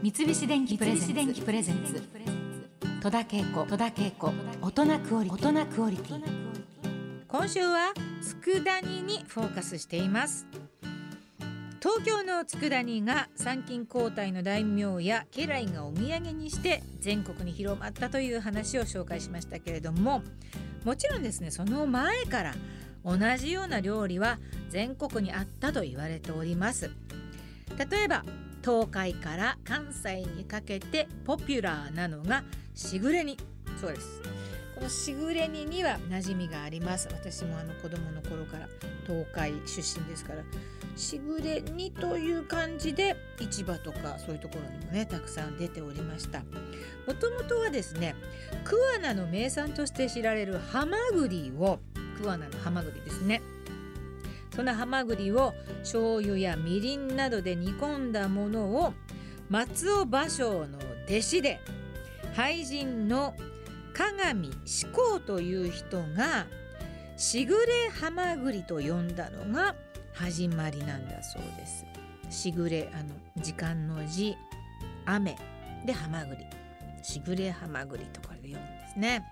三菱電機プレゼンツ。戸田恵子。戸田恵子。大人クオリティ。大人クオリティ。今週は佃煮にフォーカスしています。東京の佃煮が参勤交代の大名や家来がお土産にして全国に広まったという話を紹介しましたけれどももちろんですねその前から同じような料理は全国にあったと言われております。例えば東海から関西にかけてポピュラーなのがしぐれ煮そうです。このしぐれ煮には馴染みがあります。私もあの子供の頃から東海出身ですから。しぐれ煮という感じで市場とかそういうところにもねたくさん出ておりました。もともとはですね桑名の名産として知られるハマグリを桑名のハマグリですね。そのハマグリを醤油やみりんなどで煮込んだものを松尾芭蕉の弟子で俳人の鏡志功という人がしぐれハマグリと呼んだのが始まりなんだそうです。しぐれあの時間の字雨でハマグリしぐれハマグリとこれで読むんですね。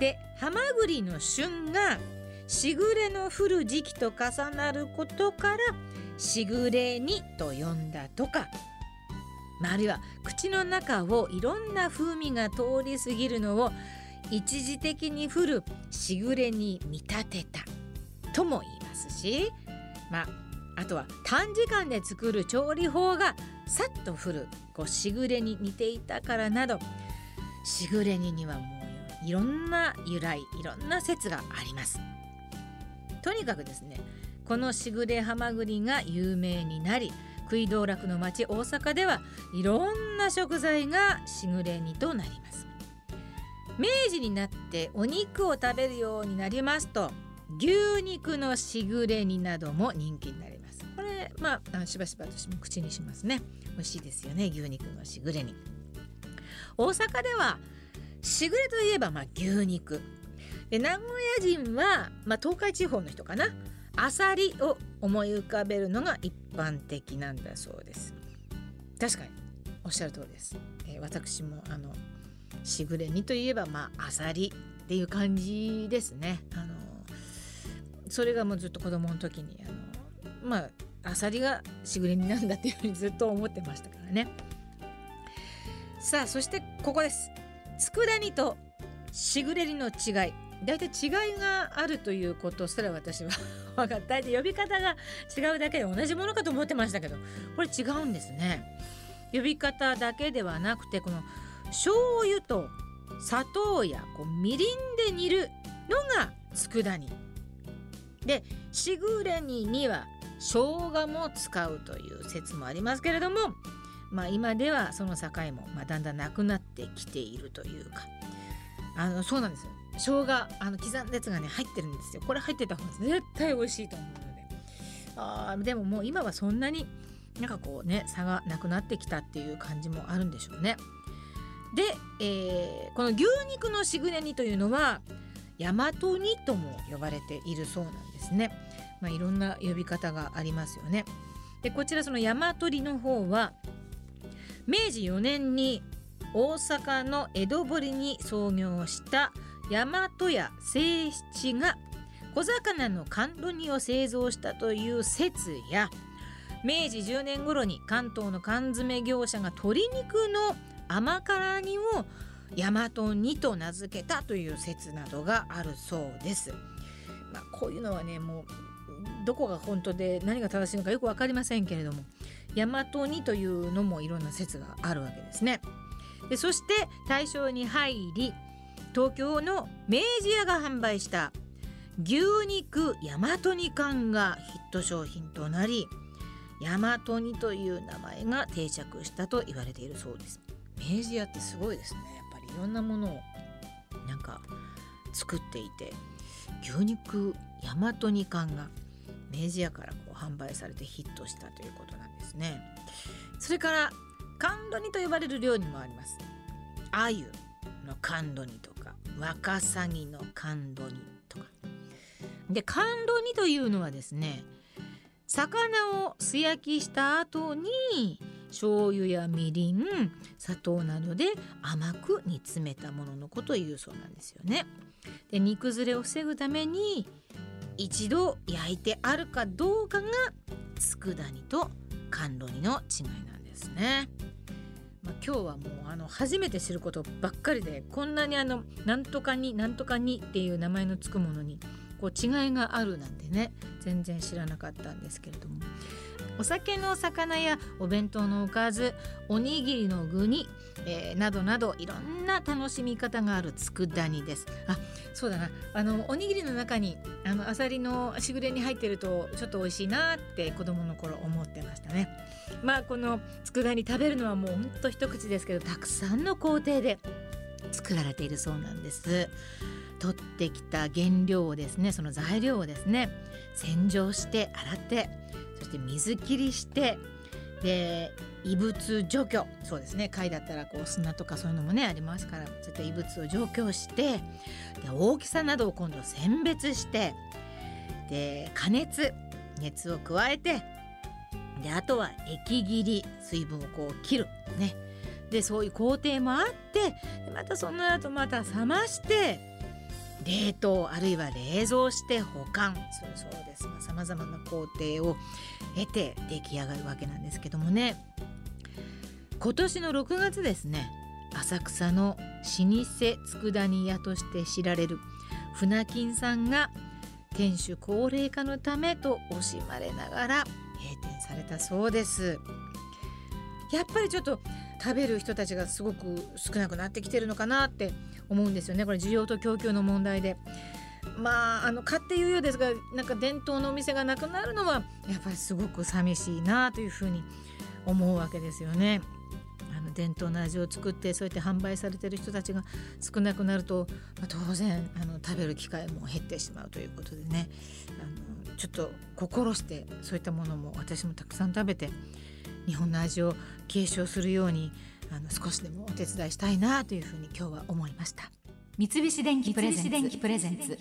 でハマグリの旬がしぐれの降る時期と重なることからしぐれ煮と呼んだとか、まあ、あるいは口の中をいろんな風味が通り過ぎるのを一時的に降るしぐれに見立てたとも言いますしまああとは短時間で作る調理法がさっと降るこうしぐれに似ていたからなどしぐれ煮にはもういろんな由来いろんな説があります。とにかくですねこのしぐれはまぐりが有名になり食い道楽の町大阪ではいろんな食材がしぐれ煮となります。明治になってお肉を食べるようになりますと牛肉のしぐれ煮なども人気になります。これまあしばしば私も口にしますね。美味しいですよね牛肉のしぐれ煮大阪ではしぐれといえばまあ牛肉。で名古屋人は、まあ、東海地方の人かな。アサリを思い浮かべるのが一般的なんだそうです。確かにおっしゃる通りです、えー、私もあのしぐれ煮といえばまあアサリっていう感じですね。あのそれがもうずっと子供の時にあのまあアサリがしぐれ煮なんだっていうふうにずっと思ってましたからね。さあそしてここです。佃煮としぐれ煮の違い。大体違いがあるということすら私は分かった。呼び方が違うだけで同じものかと思ってましたけどこれ違うんですね。呼び方だけではなくてこの醤油と砂糖やこうみりんで煮るのが佃煮。でしぐれ煮には生姜も使うという説もありますけれどもまあ今ではその境もまあだんだんなくなってきているというか。あのそうなんですよ。生姜あの刻んだやつがね入ってるんですよ。これ入ってた方が絶対美味しいと思うので。あでももう今はそんなになんかこうね差がなくなってきたっていう感じもあるんでしょうね。で、えー、この牛肉のしぐれ煮というのは大和煮とも呼ばれているそうなんですね。まあいろんな呼び方がありますよね。でこちらその大和煮の方は明治4年に大阪の江戸堀に創業した大和屋清七が小魚の甘露煮を製造したという説や明治10年頃に関東の缶詰業者が鶏肉の甘辛煮を大和煮と名付けたという説などがあるそうです。まあ、こういうのはねもうどこが本当で何が正しいのかよく分かりませんけれども大和煮というのもいろんな説があるわけですね。でそして大正に入り東京の明治屋が販売した牛肉大和煮缶がヒット商品となり大和煮という名前が定着したと言われているそうです。明治屋ってすごいですね。やっぱりいろんなものをなんか作っていて牛肉大和煮缶が明治屋からこう販売されてヒットしたということなんですね。それから甘露煮と呼ばれる料理もあります鮎の甘露煮とかワカサギの甘露煮とかで甘露煮というのはですね魚を素焼きした後に醤油やみりん砂糖などで甘く煮詰めたもののことを言うそうなんですよね。で煮崩れを防ぐために一度焼いてあるかどうかが佃煮と甘露煮の違いなんですね。まあ、今日はもうあの初めて知ることばっかりでこんなにあのなんとかになんとかにっていう名前のつくものにこう違いがあるなんてね全然知らなかったんですけれども。お酒の魚やお弁当のおかずおにぎりの具に、えー、などなどいろんな楽しみ方がある佃煮です。あそうだな。あのおにぎりの中にあのアサリのしぐれに入ってるとちょっと美味しいなって子供の頃思ってましたね。まあこの佃煮食べるのはもうほんと一口ですけどたくさんの工程で作られているそうなんです。取ってきた原料をですねその材料をですね洗浄して洗ってそして水切りしてで異物除去。そうですね。貝だったらこう砂とかそういうのもねありますからそういった異物を除去してで大きさなどを今度選別してで加熱。熱を加えてであとは液切り。水分をこう切る。ね。でそういう工程もあってまたその後また冷まして冷凍あるいは冷蔵して保管。するそうです。さまざ、まな工程を経て出来上がるわけなんですけどもね。今年の6月ですね浅草の老舗佃煮屋として知られる船金さんが店主高齢化のためと惜しまれながら閉店されたそうです。やっぱりちょっと食べる人たちがすごく少なくなってきてるのかなって思うんですよねこれ需要と供給の問題で。まああの買っていうようですがなんか伝統のお店がなくなるのはやっぱりすごく寂しいなというふうに思うわけですよね。あの伝統の味を作ってそうやって販売されてる人たちが少なくなると、まあ、当然あの食べる機会も減ってしまうということでねあのちょっと心してそういったものも私もたくさん食べて日本の味を継承するようにあの少しでもお手伝いしたいなというふうに今日は思いました。三菱電機プレゼンツ。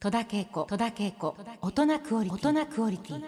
戸田恵子。大人クオリティ